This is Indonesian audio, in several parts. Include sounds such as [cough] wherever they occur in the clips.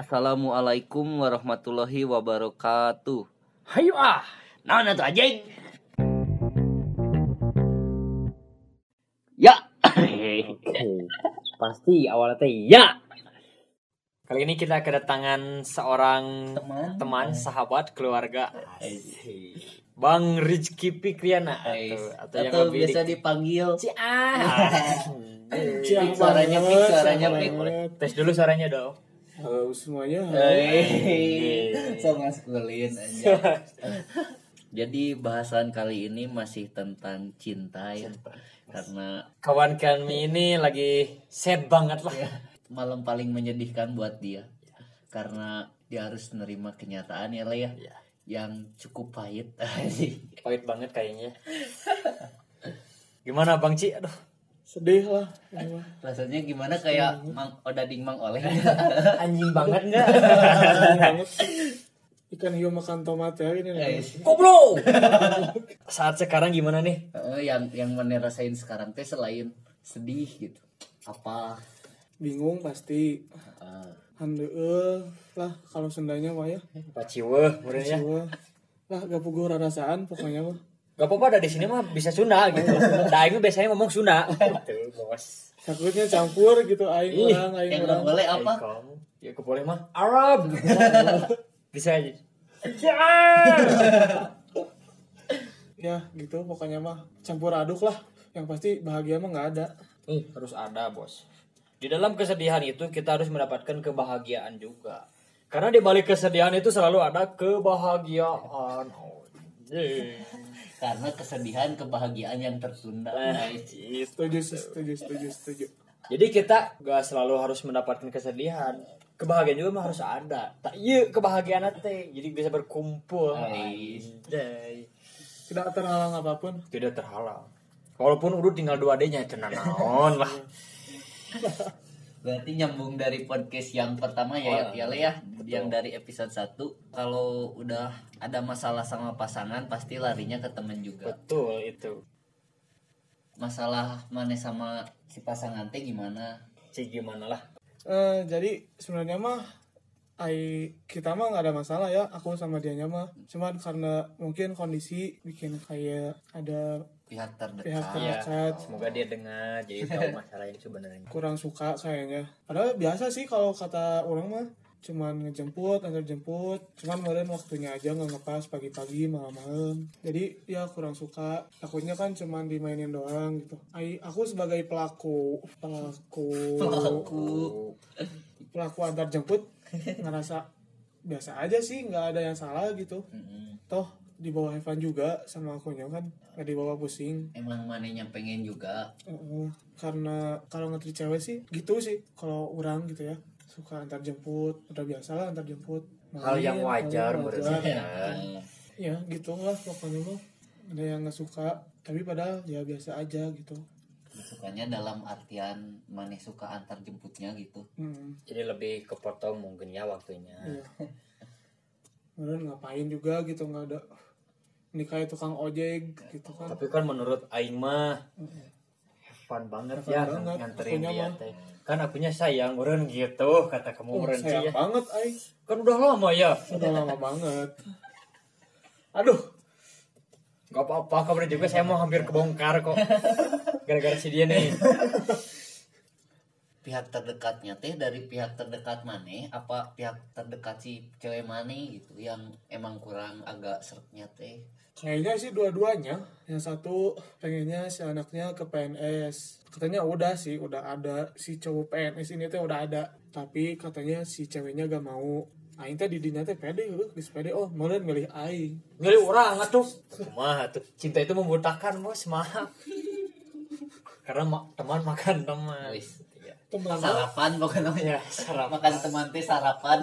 Assalamualaikum warahmatullahi wabarakatuh. Hayu ah, naon atuh anjing? Ya. [coughs] Pasti awalnya teh ya. Kali ini kita kedatangan seorang Teman. teman, sahabat, keluarga. Bang Rizky Pikriana atau, atau yang Atau lebih biasa di... dipanggil Ah. [laughs] Pik, suaranya pik, suaranya pik. Tes dulu suaranya dong. Halo semuanya. Hei, so maskulin aja. [laughs] Jadi bahasan kali ini masih tentang cinta ya. Karena Kawan kami ini lagi sad banget lah. malam paling menyedihkan buat dia. Karena dia harus menerima kenyataan ya lah ya. Iya. Yang cukup pahit. [laughs] Pahit banget kayaknya. Gimana Bang Ci? Aduh, Sedih lah. mah. Rasanya gimana kayak Mang Odading Mang Oleh. [laughs] anjing banget enggak? Banget. Ikan hiu makan tomat ya ini. nih. Goblok. Saat sekarang gimana nih? Eh, yang yang mana rasain sekarang teh selain sedih gitu. Apa? Bingung pasti. eh, lah kalau sendanya mah ya. Paciwe, ya. Lah gak puguh rarasaan pokoknya mah. Gak apa-apa ada di sini mah bisa Sunda gitu. Nah, ini biasanya ngomong Sunda. Tuh, bos. Takutnya campur gitu aing Ih, orang aing yang orang. nggak boleh apa? Ya aku boleh mah Arab. [laughs] bisa aja. Ya. [laughs] Ya gitu pokoknya mah campur aduk lah. Yang pasti bahagia mah nggak ada. Nih, harus ada, Bos. Di dalam kesedihan itu kita harus mendapatkan kebahagiaan juga. Karena di balik kesedihan itu selalu ada kebahagiaan. Oh. Karena kesedihan kebahagiaan yang tertunda. Nah, guys. itu. Setuju setuju setuju setuju. Jadi kita gak selalu harus mendapatkan kesedihan. Kebahagiaan juga mah harus ada. Tak iya kebahagiaan teh. Jadi bisa berkumpul. Anjay. Tidak terhalang apa pun. Tidak terhalang. Walaupun udah tinggal dua D-nya itu naon lah. [laughs] Berarti nyambung dari podcast yang pertama ya, Oh, ya, ya, Le, ya yang dari episode 1 kalau udah ada masalah sama pasangan pasti larinya ke temen juga. Betul itu. Masalah mana sama si pasangan teh gimana? Cik gimana lah. Eh, jadi sebenarnya mah ai kita mah nggak ada masalah ya aku sama dianya mah cuman karena mungkin kondisi bikin kayak ada Pihak terdekat. Pihak Iya. terdekat Semoga dia dengar jadi tahu masalah ini sebenarnya. kurang suka kayaknya padahal biasa sih kalau kata orang mah cuman ngejemput antar jemput cuman kemarin waktunya aja nggak ngepas pagi-pagi malam-malam jadi ya kurang suka takutnya kan cuman dimainin doang gitu ai aku sebagai pelaku pelaku Pelaku. pelaku antar jemput ngerasa biasa aja sih nggak ada yang salah gitu Mm-mm. toh di bawah Evan juga sama akunya kan nggak dibawa pusing Emang manenya pengen juga. Heeh. karena kalau ngetri cewek sih gitu sih kalau orang gitu ya suka antar jemput udah biasa lah antar jemput Hal yang Main, wajar hal yang menurut wajar. saya. Eh, ya gitu lah pokoknya mah ada yang nggak suka tapi padahal ya biasa aja gitu sukanya dalam artian mana suka antar jemputnya gitu. hmm. Jadi lebih kepotong mungkin ya waktunya. iya Kemudian ngapain juga gitu nggak ada ini kayak tukang ojek gitu kan Tapi kan menurut Aing mah fun banget fun ya banget, nganterin dia teh. Kan akunya sayang meureun gitu kata kamu oh, sayang ya. banget ay Kan udah lama ya. udah lama banget Aduh. Gak apa-apa kabar juga saya mau hampir kebongkar kok. [laughs] Gara-gara si dia nih. [laughs] Pihak terdekatnya teh dari pihak terdekat mana? Apa pihak terdekat si cewek mana gitu yang emang kurang agak seretnya teh? Kayaknya sih dua-duanya. Yang satu pengennya si anaknya ke PNS. Katanya udah sih, udah ada. Si cowok PNS ini tuh udah ada. Tapi katanya si ceweknya gak mau. Aing teh di dinya teh pede, uh, geus pede. Oh, meureun milih aing. Milih orang atuh. Kumaha tuh. Cinta itu membutakan bos maaf. Karena ma- teman makan teman. Wis. Iya. Teman Sarapan pokoknya. Ya, sarapan. Makan teman teh sarapan.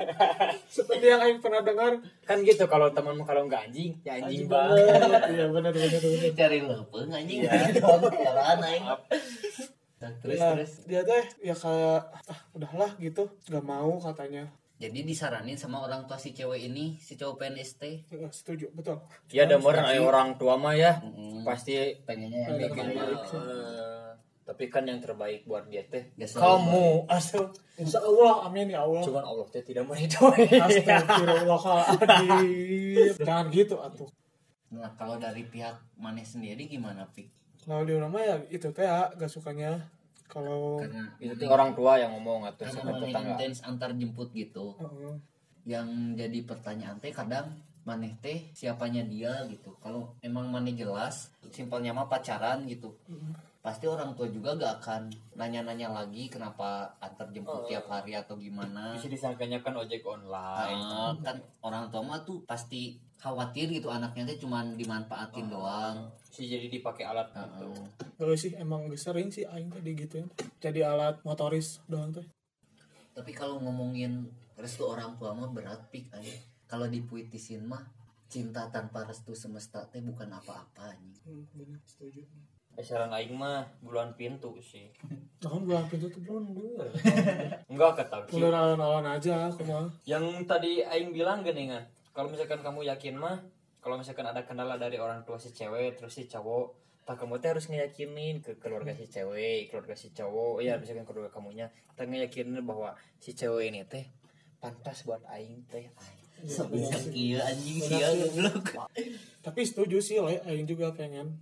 [laughs] seperti yang aing pernah dengar. Kan gitu kalau teman kalau nggak anjing, ya Anjing anjing banget. Iya, benar benar benar. Cari leupeng anjing. Iya. [laughs] Heran aing. Nah, Terus Ya, terus. dia teh ya kayak ah udahlah gitu, gak mau katanya. Jadi disaranin sama orang tua si cewek ini, si cowok PNS teh Ya, setuju, betul. Ya ada orang orang tua mah ya Mm-mm. pasti pengennya yang Pengen tapi kan yang terbaik buat dia teh kamu. asal insya Allah amin ya Allah. Cuman Allah teh tidak meridhoi Astagfirullahaladzim. [laughs] Jangan gitu atuh. Nah kalau dari pihak maneh sendiri gimana pik kalau di rumah ya itu teh ya gak sukanya. Kalau itu tuh orang tua yang ngomong atau sama tetangga. intens antar jemput gitu. Heeh. yang jadi pertanyaan teh kadang maneh teh siapanya dia gitu. Kalau emang maneh jelas simpelnya mah pacaran gitu pasti orang tua juga gak akan nanya-nanya lagi kenapa antar jemput tiap hari atau gimana. Bisa disangkanya kan ojek online. Ah, kan orang tua mah tuh pasti khawatir gitu anaknya teh cuman dimanfaatin doang. Sih jadi dipakai alat Ah, gitu. Terus sih emang sering sih aing tadi gitu ya jadi alat motoris doang teh. Tapi kalau ngomongin restu orang tua mah berat pik aja kalau dipuitisin mah cinta tanpa restu semesta teh bukan apa-apa anjing. Hmm, bener, setuju Eh, saran aing mah bulan pintu sih. [laughs] Nah, bulan pintu tuh belum enggak kata sih udah alon-alon aja aku mah. Yang tadi aing bilang geningan kalau misalkan kamu yakin mah kalau misalkan ada kendala dari orang tua si cewek terus si cowok tak kamu teh harus ngeyakinin ke keluarga si cewek keluarga si cowok. Ya misalkan keluarga kamunya kita ngeyakinin bahwa si cewek ini teh pantas buat aing teh. Bisa iya anjing sih ya goblok tapi setuju sih le aing juga pengen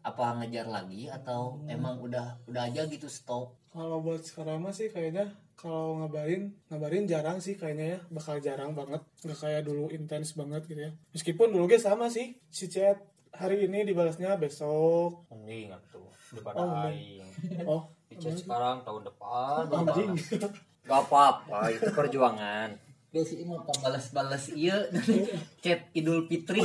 apa ngejar lagi atau emang udah udah aja gitu stop? Kalau buat sekarang mah sih kayaknya kalau ngabarin ngabarin jarang sih kayaknya ya. Bakal jarang banget. Nggak kayak dulu intens banget gitu ya. Meskipun dulu ge sama sih si chat. Hari ini dibalasnya besok. Mending tuh? Oh, daripada mending. aing. [laughs] Oh Dicat sekarang tahun depan. [laughs] Anjing. Gak apa-apa itu perjuangan. Biasa ini mau balas-balas iya. [laughs] Chat Idul Fitri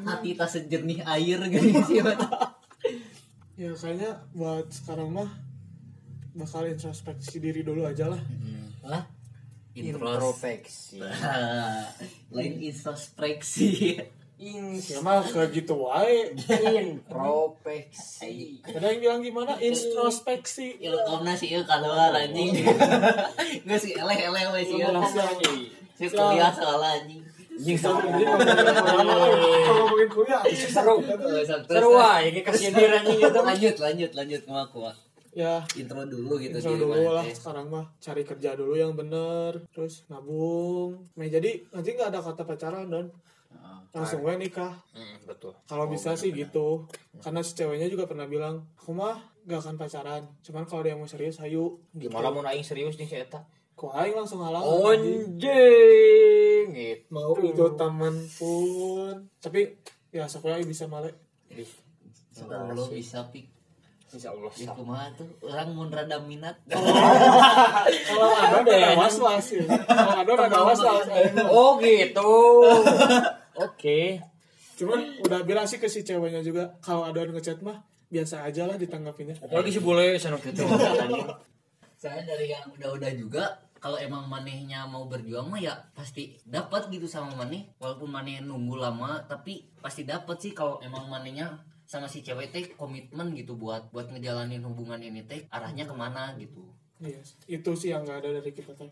hati tak sejernih air gitu sih [laughs] ya kayaknya buat sekarang mah bakal introspeksi diri dulu aja lah. Lah intros introspeksi. [laughs] Lain introspeksi ya mah kayak gitu wae. [laughs] Introspeksi. Ada yang bilang gimana? Introspeksi. Ya karena sih ya keluar anjing? [laughs] Nggak sih eleh eleh wes sih ya sih kuliah soalnya anjing. Anjing Jadi ngomongin ngomongin kuliah seru. Eh, sampai- seru wah ini kasih anjing. Gitu lanjut lanjut lanjut kumaha kumaha ya. Intro dulu gitu Intro dulu lah sekarang mah. Cari kerja dulu yang bener. Terus nabung. Nah jadi nanti nggak ada kata pacaran don. Heeh. Langsung gue nikah. Hmm, betul. Kalau bisa sih gitu. Karena si ceweknya juga pernah bilang aku mah gak akan pacaran. Cuman kalau dia mau serius ayo. Gitu. gimana mau naik serius nih si eta? Kok aing langsung halang. Anjing. Gitu. Mau itu taman pun. Tapi ya sekolah bisa male. Insya Allah bisa pik. Insya Allah ya kumaha tuh orang mun rada minat. [laughs] Kalau ada ada was was ya. Kalau ada ada was was oh gitu [laughs] oke cuman udah bilang sih ke si ceweknya juga kalau ada yang ngechat mah biasa aja lah ditanggapinya apalagi sih boleh sana gitu saya dari yang udah-udah juga kalau emang manehnya mau berjuang mah ya pasti dapat gitu sama maneh walaupun maneh nunggu lama tapi pasti dapat sih kalau emang manehnya sama si cewek teh komitmen gitu buat buat ngejalanin hubungan ini teh arahnya ke mana gitu Yes. Itu sih yang nggak ada dari kita teh.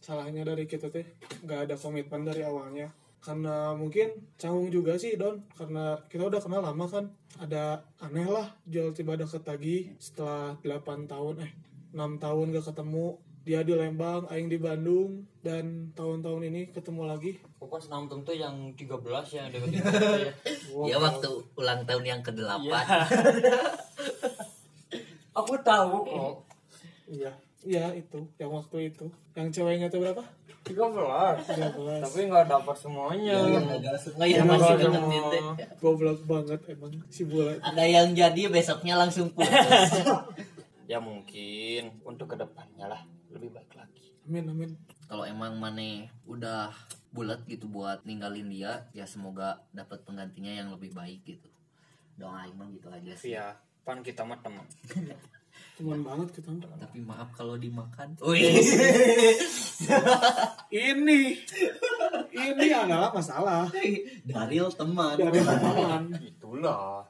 Salahnya dari kita teh nggak ada komitmen dari awalnya. Karena mungkin canggung juga sih Don. Karena kita udah kenal lama kan. Ada aneh lah jual tiba deket lagi setelah 8 tahun eh 6 tahun gak ketemu. Dia di Lembang, Aing di Bandung dan tahun-tahun ini ketemu lagi. pas enam tentu yang 13 yang deketin saya Wow. ya waktu ulang tahun yang ke-8 Iya. [laughs] aku tahu kok Iya, iya itu, yang waktu itu. Yang ceweknya tuh berapa? 13 13. tapi nggak dapat semuanya. Nggak ya masih ngetin teh Goblok banget emang si bule. ada yang jadi besoknya langsung putus. [laughs] Ya mungkin. Untuk ke depannya lah. Lebih baik lagi. Amin amin. kalau emang maneh udah bulat gitu buat ninggalin dia ya semoga dapat penggantinya yang lebih baik gitu. Doa emang gitu aja sih. Ya pan kita mah teman [laughs] Teman banget kita. tapi maaf kalau dimakan. [laughs] Ini ini adalah masalah Daril teman dari [laughs] teman. itulah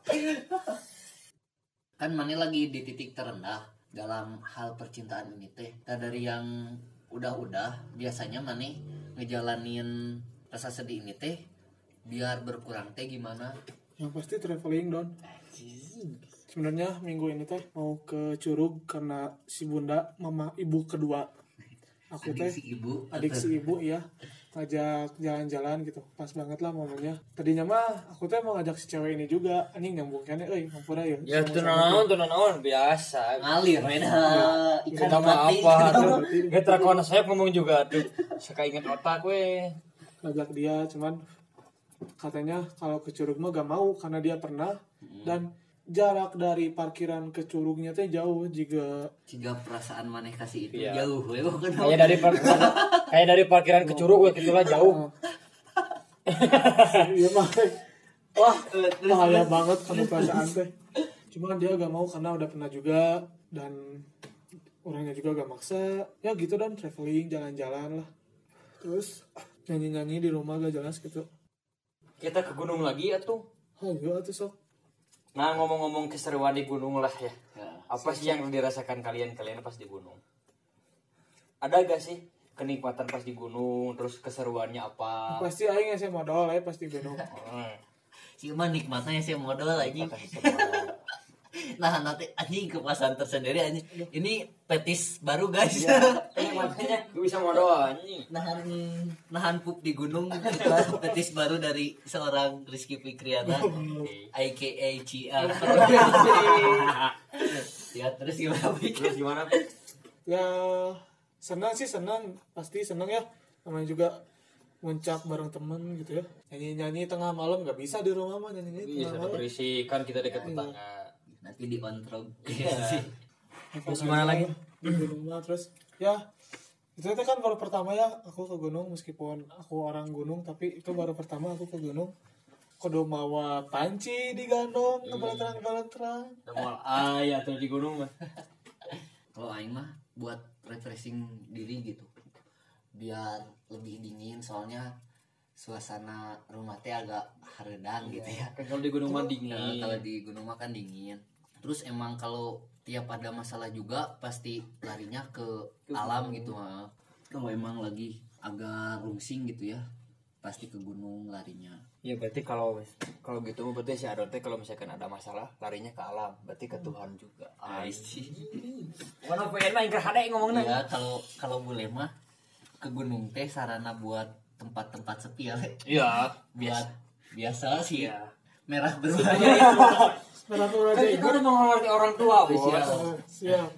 kan maneh lagi di titik terendah dalam hal percintaan ini teh nah, dari yang udah-udah biasanya maneh ngejalanin rasa sedih ini teh biar berkurang teh gimana Yang pasti traveling don. Sebenarnya minggu ini teh mau ke Curug karena si bunda mama ibu kedua. Aku adik teh si ibu. adik si ibu ya ngajak jalan-jalan gitu. Pas banget lah momennya. Tadinya mah aku teh mau ngajak si cewek ini juga. Anjing nyambung kene euy ngampura ya. Ya itu naon, biasa. ngalir beda ikan Kita mah mati apa tuh? Gak terakon saya ngomong juga tuh. Suka inget otak we. ngajak dia cuman katanya kalau ke Curug mah gak mau karena dia pernah. Hmm. dan jarak dari parkiran ke Curugnya teh jauh jika jika perasaan maneh kasih itu Iya. jauh bukan Kayak dari par- kayak dari parkiran ke curug we gitulah jauh. [laughs] Iya mah wah bahaya banget kamu perasaan teh. Cuman dia gak mau karena udah pernah juga dan orangnya juga gak maksa. Ya gitu dan traveling jalan-jalan lah. Terus nyanyi-nyanyi di rumah gak jelas gitu. Kita ke gunung lagi atuh. ayo tuh sok Nah ngomong-ngomong keseruan di gunung lah ya. Ya. Apa sih yang dirasakan kalian-kalian pas di gunung? Ada gak sih kenikmatan pas di gunung, terus keseruannya apa? pasti aing sih modal ya pasti gunung Hmm, si mah nikmatnya si modal keseruan. Nah nanti anjing kepuasan tersendiri anjing. Ini petis baru guys. [laughs] Kenikmatannya gue bisa modal anjing. nahan nahan pup di gunung. Itu [laughs] petis baru dari seorang Rizky Fikriana aka Cia. [laughs] Ya terus gimana? Terus gimana? ya senang sih senang. Pasti senang ya. Namanya juga muncak bareng temen gitu ya. Nyanyi nyanyi tengah malam nggak bisa di rumah mah nyanyi nyanyi Iya, tengah malam. berisik kan kita dekat tetangga. Nanti di ontrog [laughs] Terus gimana lagi? di rumah terus ya itu teh kan baru pertama ya aku ke gunung meskipun aku orang gunung tapi itu baru pertama aku ke gunung. Kudu mawa panci digandong ke balentran balentran Mau ayah tuh di gunung mah. [laughs] kalau aing mah buat refreshing diri gitu. Biar lebih dingin soalnya suasana rumah teh agak haredan gitu ya. Kan kalau di gunung mah dingin. kalau di gunung mah kan dingin terus emang kalau tiap ada masalah juga pasti larinya ke alam gitu mah kalau emang lagi agak rungsing gitu ya pasti ke gunung larinya Ya berarti kalau kalau gitu mah berarti si Adon teh kalau misalkan ada masalah larinya ke alam, berarti ke Tuhan juga. Ah, sih. Mana pengen main kerhade ngomongnya. ya kalau kalau boleh mah ke gunung teh sarana buat tempat-tempat sepi ya. Iya. buat biasa sih Iya. merah [laughs] berbahaya Kan kita udah menghormati orang tua, bos. Iya. siap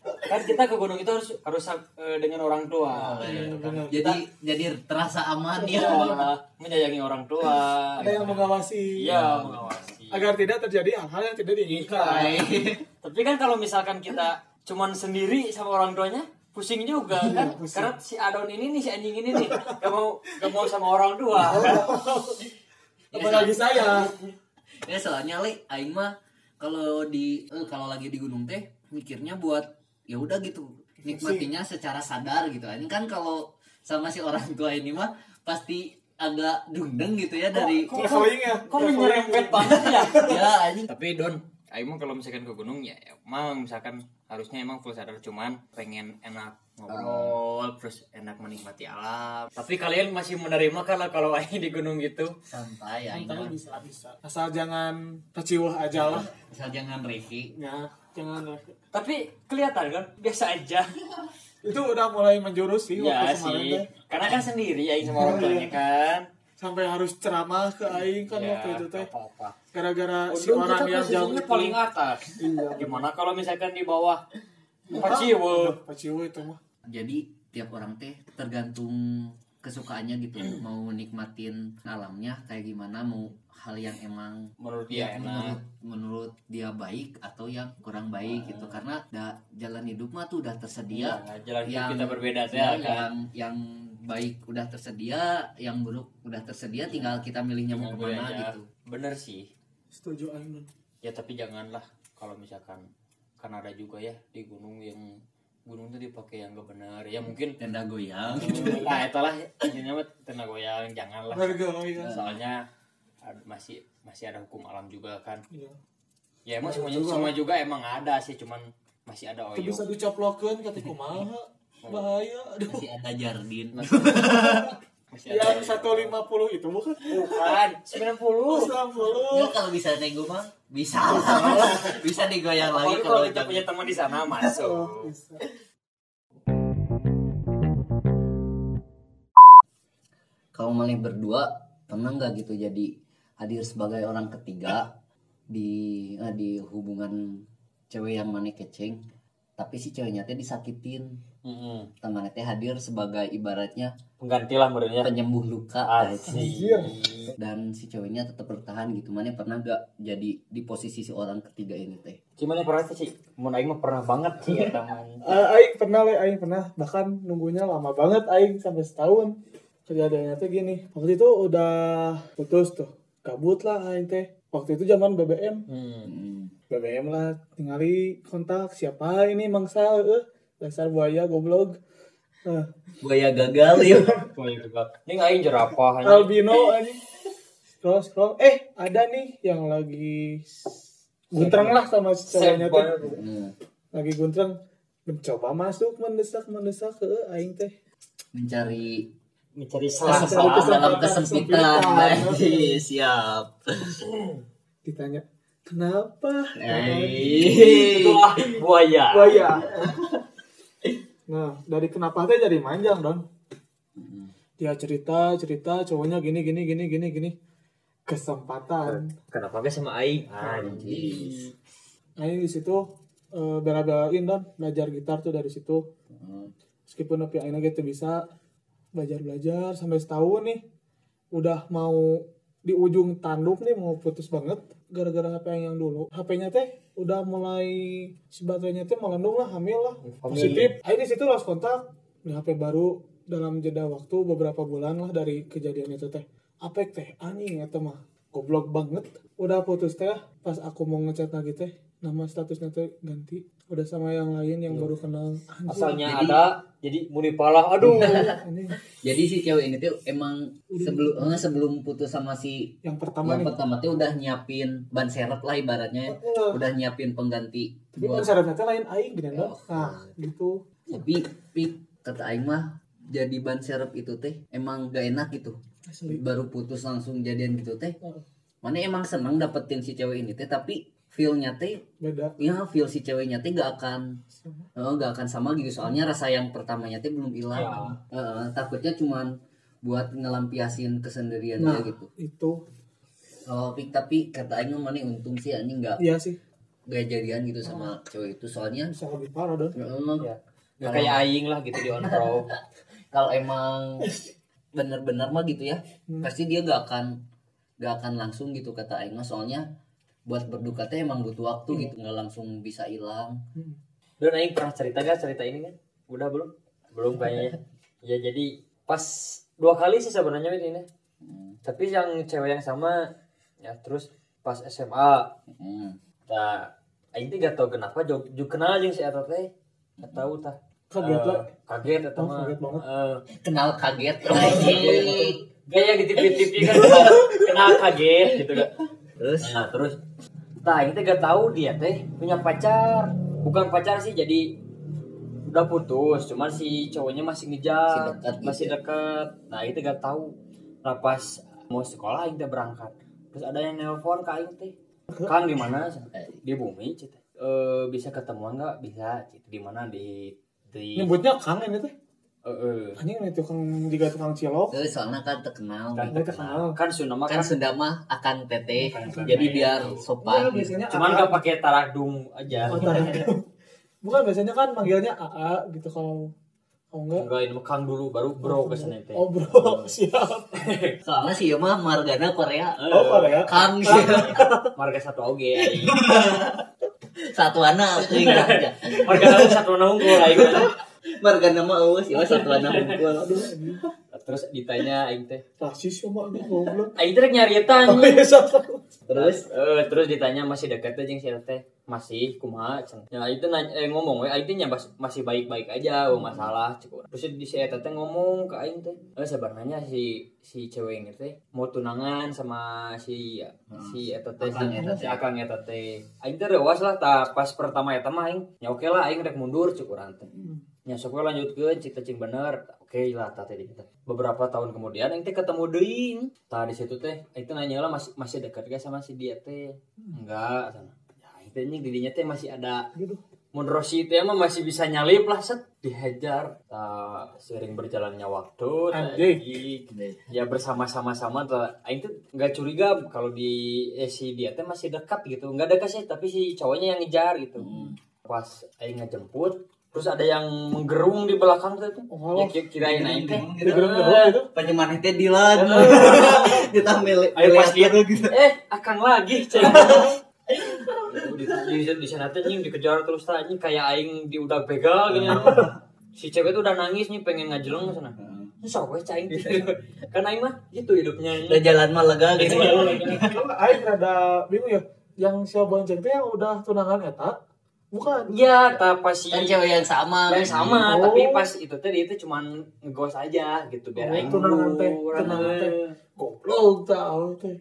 Kan kita ke gunung itu harus harus eh, dengan orang tua. Iya, benar. jadi jadi terasa aman ya Ya, menyayangi orang tua. ada yang mengawasi Iya, mengawasi. agar tidak terjadi hal-hal yang tidak diinginkan. Tapi kan kalau misalkan kita cuman sendiri sama orang tuanya, pusing juga kan? pusing. Karena si Adon ini nih, si anjing ini nih, gak mau gak mau sama orang tua. Kan? [laughs] apalagi saya ya soalnya le aing mah kalau di eh, kalau lagi di gunung teh mikirnya buat ya udah gitu nikmatinya secara sadar gitu. Ini kan kalau sama si orang tua ini mah pasti agak dundeng gitu ya dari traveling ya? Kok menyerempet banget ya? [laughs] ya anjing. Tapi Don, Aing mah kalau misalkan ke gunung ya emang misalkan harusnya emang full sadar cuman pengen enak ngobrol terus enak menikmati alam. Tapi kalian masih menerima kalau kalau [laughs] Aing di gunung gitu. santai mah bisa bisa asal jangan keciwah aja lah asal jangan review ya jangan Tapi kelihatan kan biasa aja. itu udah mulai menjurus sih ya waktu kemarin sih. Karena kan sendiri Aing sama orang tuanya kan. Sampai harus ceramah ke aing kan Ya, waktu itu teh gara-gara si orang yang jauh itu paling atas. Iya. Gimana kalau misalkan di bawah Paciwe. Paciwe itu mah jadi tiap orang teh tergantung kesukaannya gitu mau nikmatin alamnya kayak gimana mau hal yang emang Menurut ya, dia enak. menurut menurut dia baik atau yang kurang baik gitu karena da, jalan hidup mah tuh udah tersedia Iya, jalan hidup yang kita berbeda ya, kan. yang yang baik udah tersedia yang buruk udah tersedia tinggal kita milihnya mau ke mana aja. gitu Bener sih. setuju aing Don. Ya tapi janganlah kalau misalkan kan ada juga ya di gunung yang gunung itu dipakai yang gak benar. Ya mungkin tenda goyang [laughs] nah itulah intinya mah tenang goyang janganlah. ya Soalnya masih masih ada hukum alam juga kan. iya Ya emang semuanya semua juga emang ada sih cuman masih ada itu bisa oyok. dicoplokeun kata kumaha bahaya aduh. Masih ada jardin. Masih [laughs] ada. yang 150 itu bukan? Bukan, 90. 90 Ya kalau bisa nego mah bisa. [laughs] Bisa digoyang lagi kalau kalau kita jam- punya teman di sana Oh, masuk. bisa. kalau malah berdua pernah nggak gitu jadi hadir sebagai orang ketiga di eh, di hubungan cewek yang mana keceng? Tapi si ceweknya teh disakitin Heeh. temannya teh hadir sebagai ibaratnya Pengganti lah menurutnya. penyembuh luka. Asik. dan si ceweknya tetap bertahan gitu. Mana pernah gak jadi di posisi si orang ketiga ini teh? Cuman yang pernah sih, mun aing mah pernah banget sih ya teman. Eh, [laughs] aing pernah le aing pernah. Bahkan nunggunya lama banget aing sampai setahun. Kejadiannya tuh gini. Waktu itu udah putus tuh. Kabut lah aing teh. Waktu itu zaman BBM Hmm. Hmm. BBM lah tinggali kontak. Siapa ini mangsa eh dasar buaya goblok Eh, buaya gagal ya iya juga. Ini aing jerapah Ah. aja. albino aja scroll scroll eh ada nih yang lagi guntreng lah sama si ceweknya tuh Hmm. lagi guntreng mencoba masuk mendesak mendesak ke aing teh mencari mencari Salah dalam kesempatan, kesempitan. Baik, siap ditanya kenapa Eh. Itu ah buaya. buaya [laughs] nah dari kenapa teh jadi manjang dong dia cerita cerita cowoknya gini gini gini gini gini. Kesempatan. Kenapa gak sama aing? Anjir. Aing di situ eh, bela-belain don. Belajar gitar tuh dari situ. Meskipun tapi Aing gitu bisa belajar belajar sampai setahun nih udah mau di ujung tanduk nih mau putus banget gara-gara HP yang dulu. HP-nya teh udah mulai si baterainya teh melendung lah hamil lah. Positif. Aing di situ lost kontak di HP baru dalam jeda waktu beberapa bulan lah dari kejadian itu teh. Apa teh anjing eta mah goblok banget. Udah putus teh pas aku mau ngechat lagi teh nama statusnya teh ganti. Udah sama yang lain yang baru kenal. Anjing. Asalnya ada, jadi muni palah. Aduh. [laughs] Jadi si cewek ini tuh emang sebelum eh, sebelum putus sama si yang pertama yang nih. pertama tuh udah nyiapin ban serep lah ibaratnya. Udah nyiapin pengganti tapi buat kan syaratnya teh lain aing gini Oh. nah gitu. Tapi tapi kata Aing mah jadi ban serep itu teh emang gak enak gitu. Asli. Baru putus langsung jadian gitu teh. Mana emang seneng dapetin si cewek ini teh tapi feelnya teh beda. ya feel si ceweknya teh gak akan sama. eh, gak akan sama gitu. Soalnya rasa yang pertamanya teh belum hilang. Ya. Eh, takutnya cuman buat ngelampiasin kesendirian nah gitu. itu. Oh tapi, tapi kata Aing mah mana untung sih ini nggak iya sih. gak jadian gitu sama cewek itu. Soalnya bisa lebih parah dong eh, Ya. Gak kayak aing lah gitu di on [laughs] kalau emang bener-bener mah gitu ya Hmm. pasti dia gak akan gak akan langsung gitu kata Aing mah. Soalnya buat berduka teh emang butuh waktu gitu nggak langsung bisa hilang Hmm. Dan aing pernah cerita gak cerita ini kan? Udah belum? Belum kayaknya. [laughs] Ya jadi pas dua kali sih sebenarnya ini. Hmm. Tapi yang cewek yang sama ya terus pas SMA Hmm. nah aing teh gak tau kenapa jauh jauh kenal jeung si eta teh. Gak tahu tah. kaget lah kaget eta Oh, mah. kaget banget. Eh, kenal kaget anjing. Gaya di TV-TV kan kenal kaget gitu kan. Terus Nah, terus Nah, ini teh gak tahu dia teh punya pacar. Bukan pacar sih, jadi udah putus, cuman si cowoknya masih ngejar, Masih dekat gitu masih dekat. Nah, itu gak tahu. Nah, pas mau sekolah aing teh berangkat. Terus ada yang nelpon ke aing teh. Kang di mana? Di bumi, cita. Eh, bisa ketemuan nggak? Bisa. Cita. Di mana di di nyebutnya kang ini teh eh, eh. anjing ini tukang juga tukang cilok. Terus soalnya kan terkenal kan Dia terkenal. terkenal. Kan Sunda mah kan kan Sunda mah akan teteh jadi biar Iya, sopan biasanya cuman gak pakai taradung aja. Oh, [laughs] bukan biasanya kan manggilnya AA gitu kalau kalau enggak Enggak, ini Kang dulu baru bro ke sana teh. oh bro [laughs] siap. [laughs] Soalnya sih mah margana Korea. Oh Korea? Kang. Sih Marga satu oge. Satu anak aja. Marga satu na unggul aing. Margana mah eueuh sih satu anak unggul Terus ditanya aing teh. rasis ya mak goblok Aing teh nyarita oh iya terus Eh, terus ditanya masih deket teh jeung si teh. Masih kumaha cenah. Ya itu nanya, eh, ngomong we aing teh masih baik-baik aja, oh masalah cukup. Terus di si Eta teh ngomong ke aing teh. Eh sebenarnya si si cewek ini teh mau tunangan sama si si Eta teh si, si. Akang Eta teh. Aing teh rewas lah ta pas pertama eta mah aing. Ya oke lah aing rek mundur cukup teh. Hmm. Ya sok we lanjutkeun cita cing bener. oke lah tah tadi kita beberapa tahun kemudian teh ketemu deing tah di situ teh teh nanya lah masih masih dekat gak sama si dia teh? Enggak sana. Ya teh nih didinya teh masih ada. Menurut itu mah masih bisa nyalip lah set. Dihajar. Tah sering berjalannya waktu anjing. ya bersama-sama sama aing tuh nggak curiga kalau di eh, si dia teh masih dekat gitu. Nggak dekat sih tapi si cowoknya yang ngejar gitu. Hmm. pas aing ngejemput terus ada yang menggerung di belakang tuh tuh. Oh. ya ki- kirain aing teh. gitu. Penyemaneh teh Dilan. [laughs] Kita milih ayo pas gitu. eh akan lagi di, di, di sana tuh anjing dikejar terus anjing kayak aing di udah begal gini. Si cewek tuh udah nangis nih pengen ngajeleng ke sana. Sok we caing kan aing mah gitu hidupnya Udah jalan mah lega gitu. Aing rada bingung ya. Yang si bonceng teh yang udah tunangan eta bukan. Iya, pas si Kan cewek yang sama. yang sama, Oh. tapi pas itu teh dia tuh cuman ngegos aja gitu biar Oh, aing tunangan dulu, teh, teh. teh. Goblok tahu teh.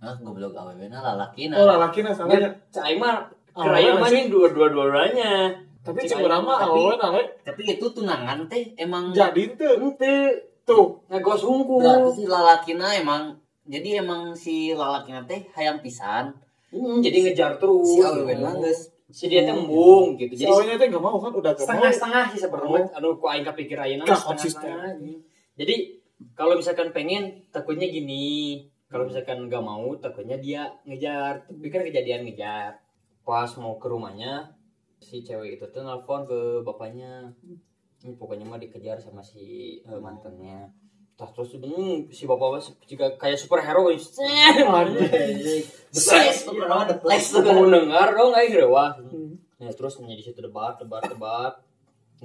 Ah, goblok awewe na lalaki Oh, na. lalaki na salahnya. Cak aing mah keraya mah dua-dua-duanya. Tapi Cik cek urang mah tapi- awewe na. Tapi itu tunangan teh emang Jadi teu Ente tuh. ngegos hungkul. Berarti si lalakina emang jadi emang si lalakina teh hayang pisan. Hmm, jadi ngejar terus. Si awewe na geus Si dia teh embung gitu. Si Jadi awalnya teh enggak mau kan udah gak mau. setengah-setengah sih sebenarnya. Oh. Anu ku aing kapikir ayeuna konsisten. setengah-setengah. Jadi kalau misalkan pengen takutnya gini. Kalau misalkan nggak mau takutnya dia ngejar. Tapi kan kejadian ngejar. Pas mau ke rumahnya si cewek itu tuh nelfon ke bapaknya. Ini pokoknya mah dikejar sama si eh, mantannya. Tah, terus hmm, si bapak juga kayak superhero Anjing. The place, pokoknya the place tuh. mau dengar dong aing rewah. Hmm. Nah, terus menjadi situ debat, debat, debat.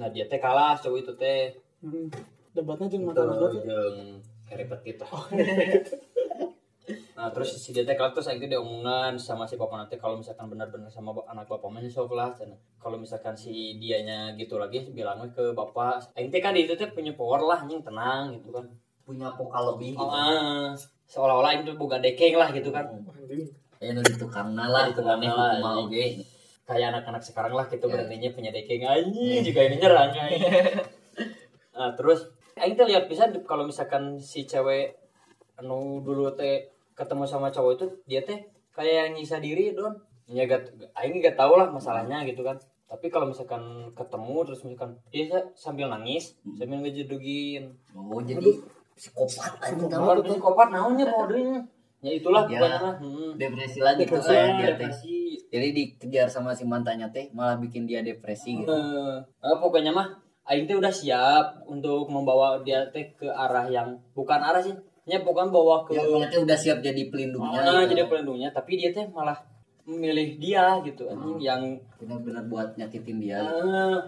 Nah, dia teh kalah cowok itu teh. Hmm. Debatnya jeung mata tuh. Jeung kerepet gitu. Nah, terus si dia teh kalah terus aing teh diomongan sama si bapak nanti kalau misalkan benar-benar sama anak bapak sok lah. Kalau misalkan si dianya gitu lagi bilangnya ke bapak, aing teh kan di itu teh punya power lah anjing tenang gitu kan. Punya pokal lebih gitu. Ah, seolah-olah aing tuh boga dekeng lah gitu kan. Anjing. Ya nu ditukangna lah, lah, kumaha iya. oge. kayak anak-anak sekarang lah gitu Ya. beraninya punya dekeng anjing juga ini nyerang [laughs] nah, terus aing teh lihat bisa kalau misalkan si cewek anu dulu teh ketemu sama cowok itu dia teh kayak yang nyisa diri don ya gak aing gak tau lah masalahnya gitu kan tapi kalau misalkan ketemu terus misalkan dia sa- sambil nangis sambil ngejedugin Oh, jadi psikopat anjing Bukan tuh. psikopat naonnya modenya ya itulah Ya. lah hmm. Depresi lagi tuh Depresi. kayak dia teh. Jadi dikejar sama si mantannya teh malah bikin dia depresi gitu. Eh, eh, pokoknya mah Aing teh udah siap untuk membawa dia teh ke arah yang bukan arah sih, nya bukan bawa ke Ya kalau teh udah siap jadi pelindungnya. Ah, gitu. jadi pelindungnya, tapi dia teh malah memilih dia gitu, anjing yang benar-benar buat nyakitin dia. gitu. eh,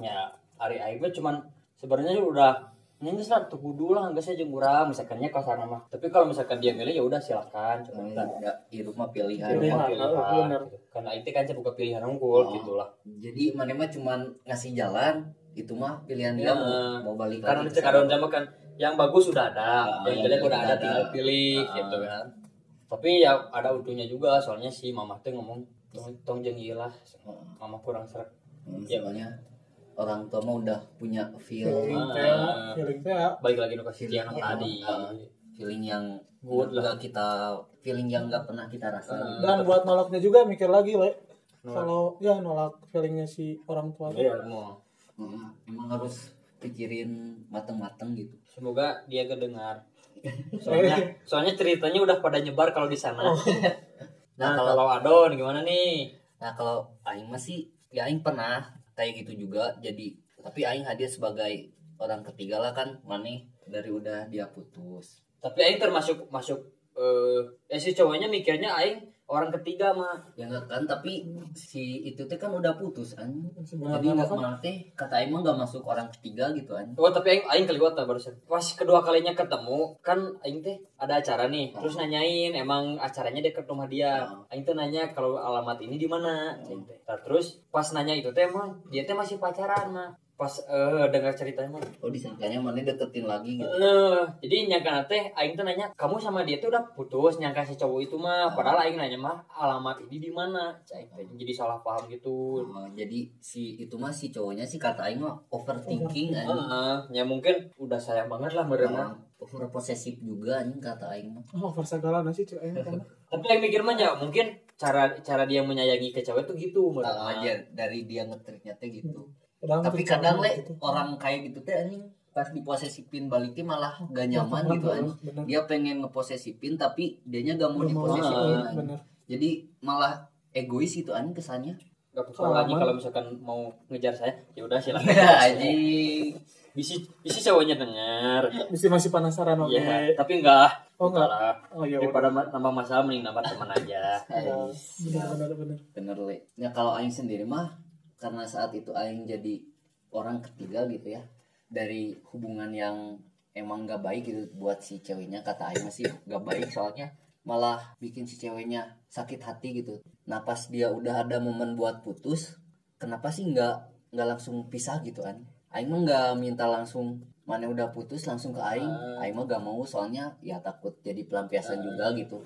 ya hari Aing cuman sebenarnya udah nyenges lah tuh kudu lah enggak saya jemurah misalkannya kasar mah tapi kalau misalkan dia milih ya udah silakan Oh, cuman kan ya, hidup mah pilihan. Pilihan. bukan Pilihan, pilihan bener. gitu. karena itu kan saya buka pilihan unggul Oh. gitulah Jadi mana mah cuman ngasih jalan, itu mah pilihan dia Ya. mau, mau balik karena lagi. di cekadon sama kan yang bagus sudah ada Ah, yang yang jelek udah ada tinggal pilih Ah. gitu kan tapi ya ada utuhnya juga soalnya si mama tuh ngomong tong, lah Oh. mama kurang serak Hmm, Ya. soalnya orang tua mah udah punya feel Feeling teh, feeling balik lagi kasih yang tadi feeling yang Good lah. nggak kita feeling yang nggak pernah kita rasa. Ah. Dan buat nolaknya juga mikir lagi, Le. Nolak. Kalau ya nolak feelingnya si orang tua. iya mau Hmm, emang harus pikirin mateng-mateng gitu. semoga dia kedengar [laughs] soalnya soalnya ceritanya udah pada nyebar kalau di sana Oh. nah Nah, kalau kalau Adon gimana nih Nah kalau Aing masih ya Aing pernah kayak gitu juga. Jadi tapi Aing hadir sebagai orang ketiga lah kan maneh dari udah dia putus. Tapi Aing termasuk masuk eh eh, si cowoknya mikirnya Aing orang ketiga mah ya enggak kan tapi si itu teh kan udah putus an jadi nggak kan malah teh kata Aing mah nggak masuk orang ketiga gitu an Oh tapi aing aing keliwat lah barusan. Pas kedua kalinya ketemu kan aing teh ada acara nih. Terus nanyain emang acaranya dekat rumah dia. Oh. Aing teh nanya kalau alamat ini di mana. Teh. Nah, terus pas nanya itu teh emang dia teh masih pacaran mah. Pas eh dengar ceritanya mah. Oh disangkanya mana deketin lagi gitu? Eh, jadi nyangka teh aing tuh nanya kamu sama dia tuh udah putus? Nyangka si cowok itu mah. Padahal aing nanya mah alamat ini di mana? Cai teh jadi salah paham gitu. Oh, jadi si itu mah si cowoknya sih kata aing mah overthinking anjing. Heeh, ya mungkin udah sayang banget lah mereka. Oh, over posesif juga anjing kata aing mah. Oh over segala nasi kan tapi aing mikir mah ya mungkin cara cara dia menyayangi ke cewek tuh gitu menurut aja dari dia ngetriknya teh gitu Padahal tapi kadang le gitu. orang kayak gitu teh anjing pas diposesifin baliknya malah gak nyaman gitu anjing. bener. Dia pengen ngeposesifin tapi dianya gak mau Gak mau, diposesifin anjing. bener. Jadi malah egois gitu anjing kesannya. Gak apa-apa Kalau lagi kalau misalkan mau ngejar saya ya udah silakan. [laughs] Anjing. Bisa bisa cowoknya dengar mesti masih penasaran oke Iya, tapi enggak Oh, enggak? lah. Oh iya daripada ma- nambah masalah mending nambah teman aja. [laughs] Bener bener bener. Bener le. Ya kalau aing sendiri mah karena saat itu aing jadi orang ketiga gitu ya dari hubungan yang emang gak baik gitu buat si ceweknya kata aing masih gak baik soalnya malah bikin si ceweknya sakit hati gitu. Nah pas dia udah ada momen buat putus kenapa sih nggak nggak langsung pisah gitu kan? Aing mah nggak minta langsung mana udah putus? langsung ke aing. Aing mah gak mau soalnya ya takut jadi pelampiasan juga gitu.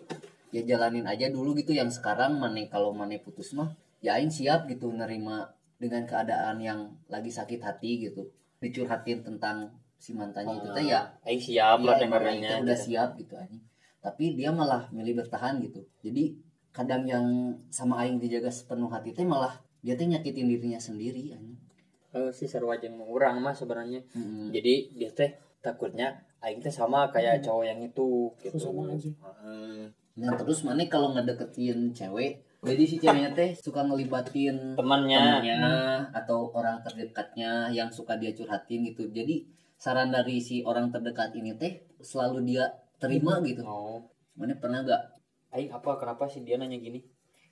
Ya jalanin aja dulu gitu yang sekarang mana kalau mana putus mah ya aing siap gitu nerima dengan keadaan yang lagi sakit hati gitu dicurhatin tentang si mantannya itu teh ya aing siap lah ya, dengarnya teh udah siap gitu anjing. Tapi dia malah milih bertahan gitu. Jadi kadang yang sama aing dijaga sepenuh hati teh malah dia teh nyakitin dirinya sendiri anjing. Eh, si seru aja orang mah sebenarnya. Mm-mm. jadi dia teh takutnya aing teh sama kayak cowok yang itu gitu. Sama aja. Heeh. Nah terus mana kalau ngedeketin cewek jadi si ceweknya teh suka ngelibatin temannya. temennya atau orang terdekatnya yang suka dia curhatin gitu. Jadi saran dari si orang terdekat ini teh selalu dia terima gitu. Oh. Mana pernah gak aing apa kenapa sih dia nanya gini?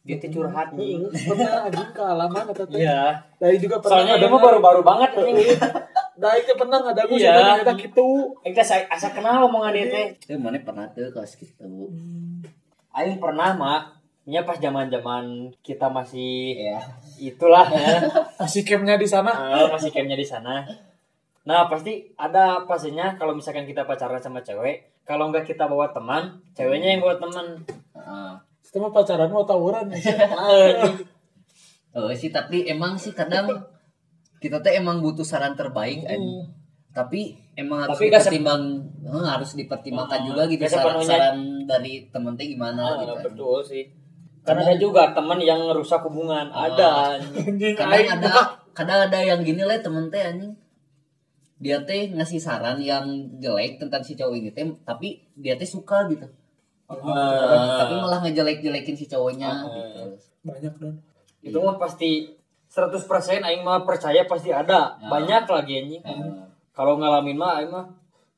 Dia teh curhat nih [laughs] pernah anjing kealaman atau teh? Iya. Dari juga pernah soalnya ada mah baru-baru banget anjing dari itu pernah ada gue Iya. juga kita gitu. Aing teh sa- asa kenal omongan dia teh. Teh mana pernah tuh kalau gitu aing pernah mak nya pas zaman-zaman kita masih ya itulah [laughs] ya asik campnya di sana Eh, masih campnya di sana. Nah pasti ada pastinya kalau misalkan kita pacaran sama cewek, kalau nggak kita bawa teman, ceweknya yang bawa teman. Heeh. itu mah pacaran mau tawuran ya [laughs] Oh sih tapi emang sih kadang kita teh emang butuh saran terbaik anjing. tapi emang harus Tapi dipertimbang eh, harus dipertimbangkan Ah, juga gitu saran, saran dari temen teh gimana Ah, gitu betul sih. Karena ada juga teman yang ngerusak hubungan. Ada. anjing kadang ada kadang ada yang gini lah temen teh anjing dia teh ngasih saran yang jelek tentang si cowok ini teh tapi dia teh suka gitu Ah. tapi malah ngejelek-jelekin si cowoknya gitu banyak dan Itu mah pasti 100% aing mah percaya pasti ada. Ah. Banyak lagi anjing. Ah. Kalau ngalamin mah aing mah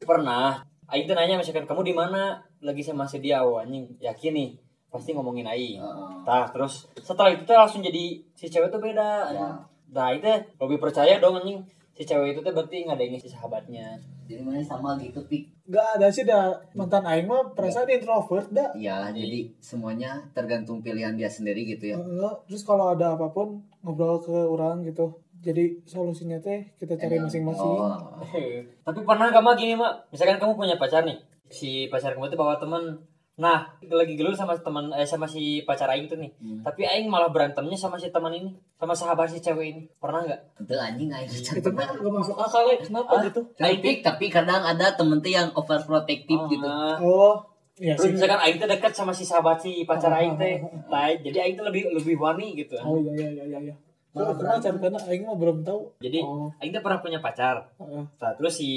pernah. Aing tuh nanya misalkan kamu di mana lagi sama si dia oh, anjing yakin nih pasti ngomongin aing. Ah. Nah, terus setelah itu tuh langsung jadi si cewek tuh beda. Ya. Nah, itu lebih percaya dong anjing. Si cewek itu tuh berarti ngadengin si sahabatnya. jadi mana sama gitu pik Gak ada sih dah mantan aing mah perasaan introvert dah ya jadi semuanya tergantung pilihan dia sendiri gitu ya Enggak, terus kalau ada apa pun ngobrol ke orang gitu jadi solusinya teh kita cari masing-masing oh. [laughs] Tapi pernah gak mah gini mak, misalkan kamu punya pacar nih, si pacar kamu tuh bawa teman, nah lagi gelut sama teman eh sama si pacar aing tuh nih, Hmm. tapi aing malah berantemnya sama si teman ini, sama sahabat si cewek ini, pernah nggak? itu anjing aing. Itu mah gak masuk akal ya kenapa Ah. gitu? Tapi tapi kadang ada temen teh yang overprotective gitu. Ah. oh iya Terus sih. misalkan aing tuh dekat sama si sahabat si pacar aing teh, nah, jadi aing tuh lebih lebih wani gitu. oh iya iya iya iya iya. Kalau pernah cari karena aing mah belum tahu. Jadi oh. Aing tuh pernah punya pacar, heeh. nah, terus si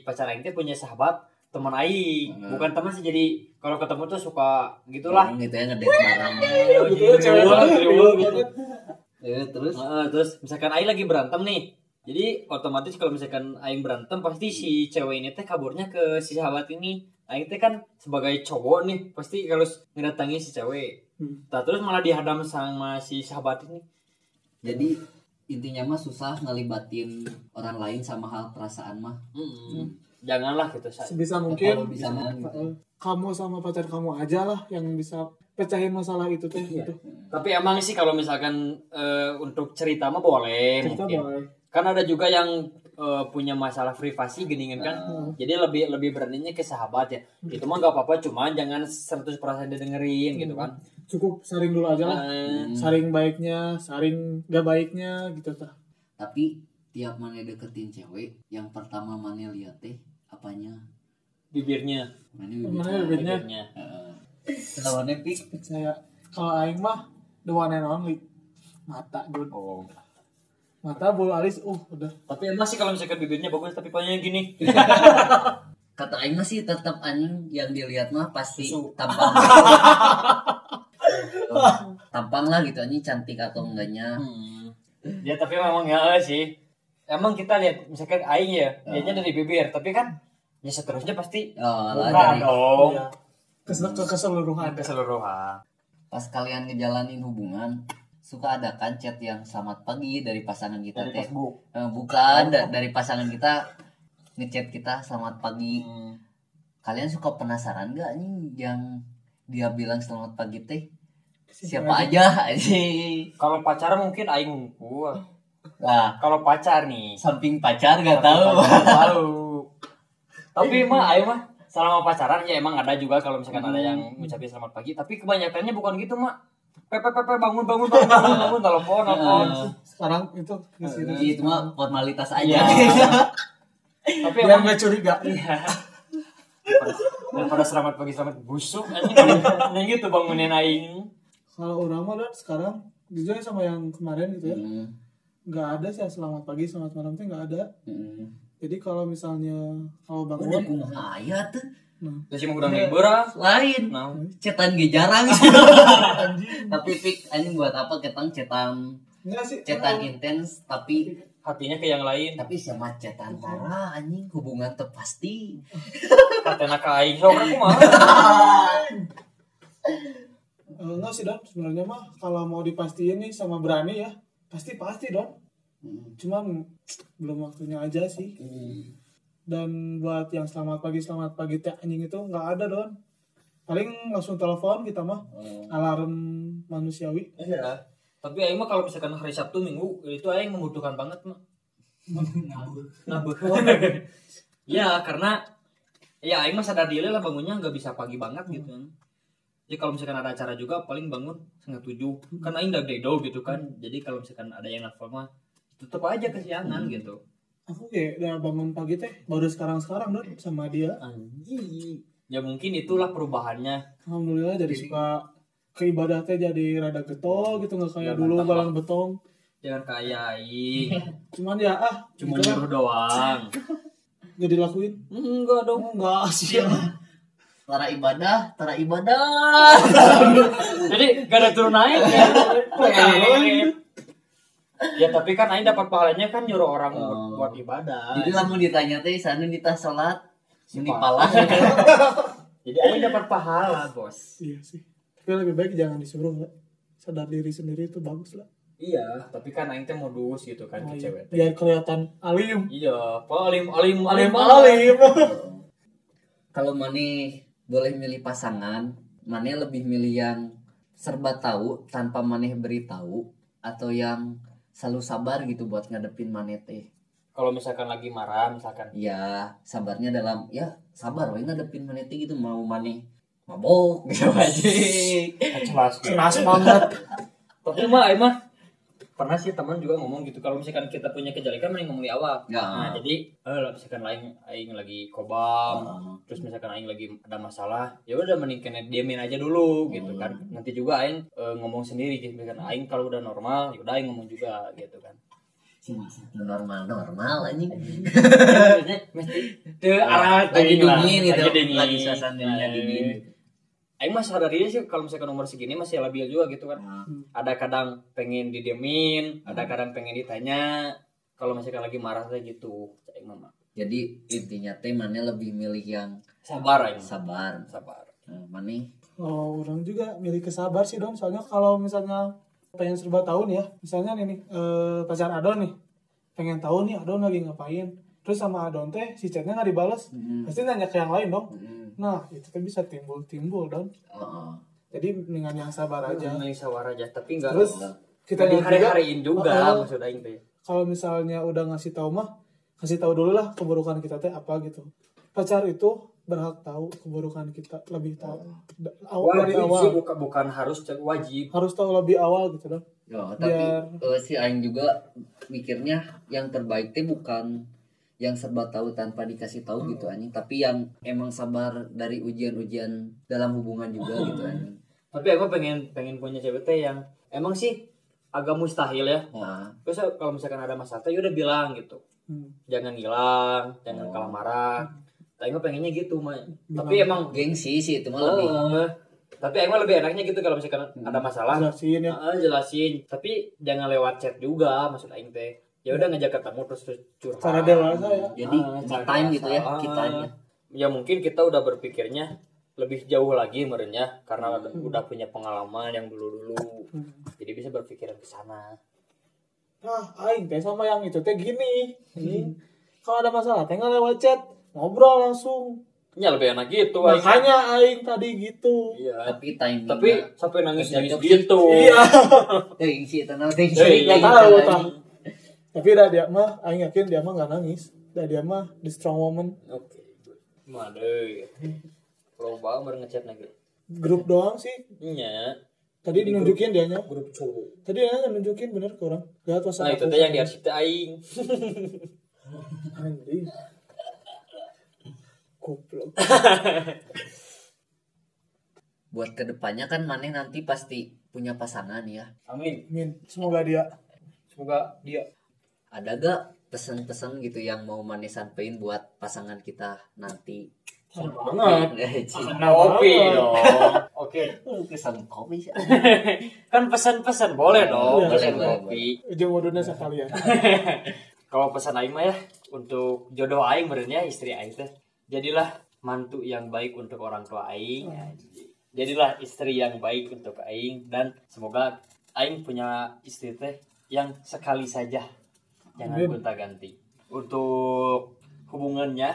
pacar aing tuh punya sahabat teman aing, Hmm. bukan teman sih jadi kalau ketemu tuh suka gitulah. gitu ya ngedate bareng gitu ya cewek Triwul, banget, triwul triwul gitu. banget. Ya, terus Heeh, terus misalkan Aing lagi berantem nih jadi otomatis kalau misalkan Aing berantem pasti si cewek ini teh kaburnya ke si sahabat ini Aing teh kan sebagai cowok nih pasti kalau ngedatangi si cewek Hmm. nah, terus malah dihadam sama si sahabat ini jadi intinya mah susah ngelibatin orang lain sama hal perasaan mah Mm-mm. Janganlah gitu Sa. sebisa kalau mungkin. bisa gitu. kamu sama pacar kamu aja lah yang bisa pecahin masalah itu teh Iya. gitu. Tapi emang sih kalau misalkan eh, untuk cerita mah boleh cerita mungkin. boleh. Kan ada juga yang eh, punya masalah privasi geningan kan. Jadi lebih lebih beraninya ke sahabat ya. Itu mah nggak apa-apa cuman jangan 100% didengerin gitu kan. Cukup saring dulu aja lah. Eh, saring baiknya saring gak baiknya gitu tah. Tapi tiap mana deketin cewek yang pertama mana lihat teh apanya? Bibirnya. Mana Mana bibirnya? bibirnya? Lawannya pik saya kalau aing mah the one and only. Mata dude oh. Mata bulu alis uh udah. Tapi emang sih kalau misalkan bibirnya bagus tapi palanya gini. [laughs] Kata Aing mah sih tetap anjing yang dilihat mah pasti Susu. tampang. [laughs] Tampang lah gitu anjing cantik atau enggaknya. Hmm. Ya tapi memang ya sih. Emang kita lihat misalkan aing ya, lihatnya dari bibir, tapi kan ya seterusnya pasti oh, lah buka dari dong. Ke keseluruhan Keseluruhan. pas kalian ngejalanin hubungan suka ada kan chat yang selamat pagi dari pasangan kita Dari teh Facebook. Eh, bukan da- dari pasangan kita ngechat kita selamat pagi Hmm. kalian suka penasaran gak nih yang dia bilang selamat pagi teh siapa aja sih Kalau pacaran mungkin aing ngumpul. lah Kalau pacar nih, samping pacar gak tahu Nggak tahu. [laughs] Tapi mah aing mah selama pacaran ya emang ada juga kalau misalkan ada yang ngucapin selamat pagi, tapi kebanyakannya bukan gitu, Mak. Pepe pepe bangun bangun bangun bangun [laughs] bangun telepon telepon. sekarang itu itu mah formalitas aja Iya. Tapi biar emang gak curiga Iya. Daripada selamat pagi selamat busuk anjing. Yang gitu bangunin aing. kalau orang mah Dan, sekarang jujur sama yang kemarin gitu ya Hmm, nggak ada sih yang selamat pagi selamat malam tuh nggak ada hmm. Jadi kalau misalnya kalau Udah bangun kumaha aya tuh. Nah. Terus mau udah libur ah. lain. Nah, cetan ge jarang. [laughs] Tapi pik anjing buat apa ketang cetan? Enggak sih cetan intens tapi hatinya ke yang lain. tapi sama cetan tara anjing. Hubungan terpasti Katanya [laughs] ke aing. So, aku mah. Eh, enggak sih don. Sebenarnya mah kalau mau dipastiin nih sama berani ya pasti pasti don Hmm. cuman belum waktunya aja sih dan buat yang selamat pagi selamat pagi teh anjing itu nggak ada don paling langsung telepon kita mah Hmm. alarm manusiawi Iya. Tapi aing mah kalau misalkan hari Sabtu Minggu itu aing membutuhkan banget mah. Nabuh. [laughs] Ya, karena ya aing mah sadar diri lah bangunnya nggak bisa pagi banget gitu. Jadi kalau misalkan ada acara juga paling bangun setengah tujuh. Kan aing udah dedo gitu kan. Jadi kalau misalkan ada yang nelfon mah tetep aja kesiangan gitu. aku kayak udah bangun pagi teh baru sekarang sekarang don sama dia Anjing. Ya mungkin itulah perubahannya. alhamdulillah jadi suka ke ibadah teh jadi rada getol gitu nggak kayak Ya, dulu mantap, balang betong Jangan kayak aing. [laughs] cuman ya ah Cuma gitu nyuruh doang. [laughs] gak dilakuin Enggak dong. enggak [laughs] sih tara ibadah tara ibadah Jadi gak ada turun naik ya. Ya tapi kan Aing dapat pahalanya kan nyuruh orang Oh. buat ibadah. jadi lamun ditanya teh sana nita salat ini palah [laughs] Jadi Aing dapat pahala, Bos. iya sih tapi lebih baik jangan disuruh lah sadar diri sendiri itu bagus lah Iya, tapi kan Aing teh modus gitu kan Oh, ke iya. cewek. teh. biar kelihatan alim Iya, paling alim alim alim alim kalau Mane boleh milih pasangan Mane lebih milih yang serba tahu tanpa Mane beritahu atau yang selalu sabar gitu buat ngadepin Mane teh Kalau misalkan lagi marah misalkan. ya sabarnya dalam ya sabar we ngadepin Mane teh gitu mau Mane mabok [laughs] gitu aja Jelas. keras banget Tapi mah mah pernah sih teman juga ngomong gitu kalau misalkan kita punya kejelekan mending ngomong di awal. Ya. Nah, jadi eh lah misalkan lain aing lagi kobam, Ah. terus misalkan aing lagi ada masalah ya udah mending kena diamin aja dulu gitu kan. Nanti juga aing eh, ngomong sendiri gitu. Misalkan aing kalau udah normal ya udah aing ngomong juga gitu kan. Normal normal anjing. Mesti [laughs] ke arah lagi dingin gitu lagi suasananya Eh, dingin Aing mah sadar diri sih kalau misalkan umur segini masih labil juga gitu kan. Ada kadang pengen didiemin, ada kadang pengen ditanya. Kalau misalkan lagi marah saya gitu, Aing mah jadi intinya teh Mane lebih milih yang sabar aing. sabar Sabar. nah, Mane Oh, orang juga milih kesabar sih don. Soalnya kalau misalnya pengen serba tahu nih ya, misalnya nih, nih eh, pacar Adon nih, pengen tahu nih Adon lagi ngapain. Terus sama Adon teh si chatnya nggak dibales, Hmm. pasti nanya ke yang lain dong. Hmm. Nah itu kan bisa timbul-timbul don. Oh, Jadi dengan yang sabar aja. Aing sabar aja, tapi enggak Terus kita di yang hari-hariin juga maksud aing teh. kalau misalnya udah ngasih tahu mah kasih tahu dulu lah keburukan kita teh apa gitu pacar itu berhak tahu keburukan kita lebih tahu Da- awal dari wajib awal sih bukan bukan harus wajib harus tahu lebih awal gitu dong Ya, tapi Biar- eh, si Aing juga mikirnya yang terbaik teh bukan yang serba tahu tanpa dikasih tahu gitu anjing, tapi yang emang sabar dari ujian-ujian dalam hubungan juga gitu anjing. tapi aku pengen pengen punya cewek teh yang emang sih agak mustahil ya. Nah, terus kalau misalkan ada masalah teh ya udah bilang gitu. Hmm. jangan hilang jangan Oh. kalah marah. Tapi gue pengennya gitu mah tapi emang gengsi sih itu mah lebih. Eh, tapi emang lebih enaknya gitu kalau misalkan ada masalah. Jelasin ya. Ah, jelasin. Tapi jangan lewat chat juga maksud aing teh ya udah ngajak ketemu terus terus curhat cara dewasa ya Jadi Ah, time gitu ya dewasa. kitanya. ya mungkin kita udah berpikirnya lebih jauh lagi merenya karena udah- udah punya pengalaman yang dulu dulu Hmm. jadi bisa berpikiran ke sana ah aing teh sama yang itu teh gini Ini, kalau ada masalah teh nggak lewat chat ngobrol langsung ya lebih enak gitu aing. makanya aing tadi gitu iya Tapi timing. tapi sampai nangis nangis gitu iya nah gengsi. Jadi, nggak Iya, tahu iya. Tapi udah dia mah aing yakin dia mah nggak nangis. Udah dia mah the strong woman. Oke. Mana kalau bang baru ngechat lagi. Grup doang sih. Iya. Tadi nunjukin dianya grup cowok. Tadi dia nunjukin bener ke orang. Lihat nah itu teh yang di arsip teh aing. Anjing. Goblok. Buat ke depannya kan Maneh nanti pasti punya pasangan ya. amin. Min semoga dia. Semoga dia Ada gak pesan-pesan gitu yang mau Maneh sampein buat pasangan kita nanti? banget. Eh, Ci. kopi dong. Oke. [laughs] Pesan kopi sih. [laughs] kan pesan-pesan boleh dong. Iya, pesan boleh, kopi. ujung waduna sekalian. [laughs] Kalau pesan aing mah ya untuk jodoh aing berenya istri aing teh. Jadilah mantu yang baik untuk orang tua aing. Jadilah istri yang baik untuk aing. Dan semoga aing punya istri teh yang sekali saja jangan Amin. gonta ganti. Untuk hubungannya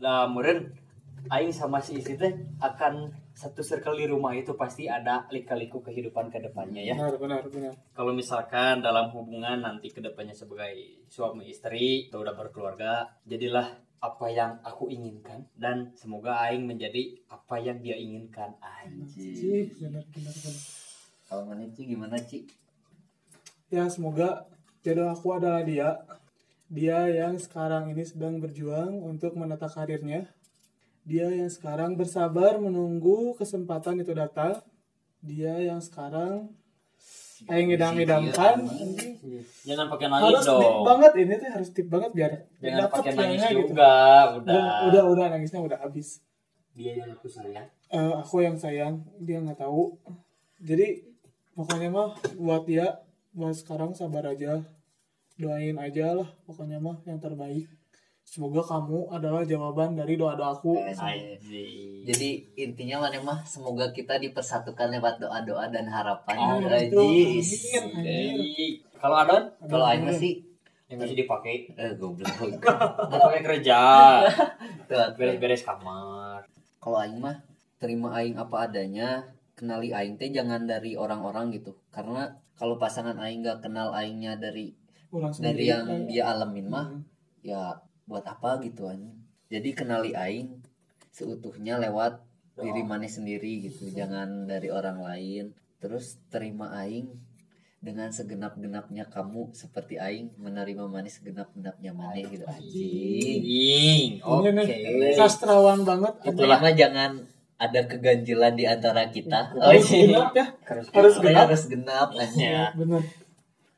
lah meren aing sama si istri teh akan satu circle di rumah itu pasti ada lika-liku kehidupan ke depannya ya. Benar benar benar. Kalau misalkan dalam hubungan nanti ke depannya sebagai suami istri atau udah berkeluarga jadilah apa yang aku inginkan? Dan semoga Aing menjadi apa yang dia inginkan Anjir benar benar benar. Kalau Ci gimana Ci? ya semoga jodoh aku adalah dia. Dia yang sekarang ini sedang berjuang untuk menata karirnya dia yang sekarang bersabar menunggu kesempatan itu datang. Dia yang sekarang aing ngidam-ngidamkan jangan pakai nangis harus dong. banget ini tuh harus deep banget biar jangan dapet pakai kayaknya nangis gitu. juga udah. Udah udah udah nangisnya udah habis. Dia yang aku sayang. Eh, aku yang sayang dia nggak tahu. Jadi pokoknya mah buat dia buat sekarang sabar aja. Doain aja lah pokoknya mah yang terbaik. Semoga kamu adalah jawaban dari doa doaku Jadi intinya Maneh mah semoga kita dipersatukan lewat doa-doa dan harapan. Jadi, kalau Adon? Kalau Aing sih yang masih dipakai. Eh goblok. [laughs] dipakai kerja. Beres-beres kamar. Kalau Aing mah terima Aing apa adanya, kenali Aing teh jangan dari orang-orang gitu. Karena kalau pasangan Aing gak kenal Aingnya dari orang dari yang eh, dia alamin mah hmm. ya buat apa gitu anjing. Jadi kenali aing seutuhnya lewat diri maneh sendiri gitu, jangan dari orang lain. Terus terima aing dengan segenap-genapnya kamu seperti aing menerima maneh segenap-genapnya maneh gitu anjing. Oke Ini nih, sastrawan banget Itulah mah jangan ada keganjilan di antara kita. Oh, harus iya. genap ya harus Harus genap. harus genap. Ya. bener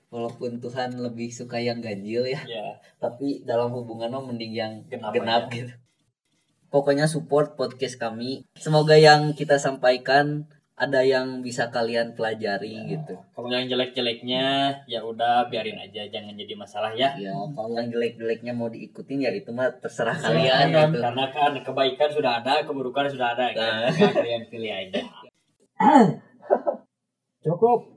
Walaupun Tuhan lebih suka yang ganjil ya. ya tapi dalam hubungan mah mending yang Genap genap, aja. gitu. Pokoknya support podcast kami. Semoga yang kita sampaikan ada yang bisa kalian pelajari gitu. kalau yang jelek-jeleknya ya udah biarin aja jangan jadi masalah ya Ya, kalau yang jelek-jeleknya mau diikutin ya itu mah terserah Terserah kalian kalian. gitu. karena kan kebaikan sudah ada keburukan sudah ada kan Nah. kalian pilih aja cukup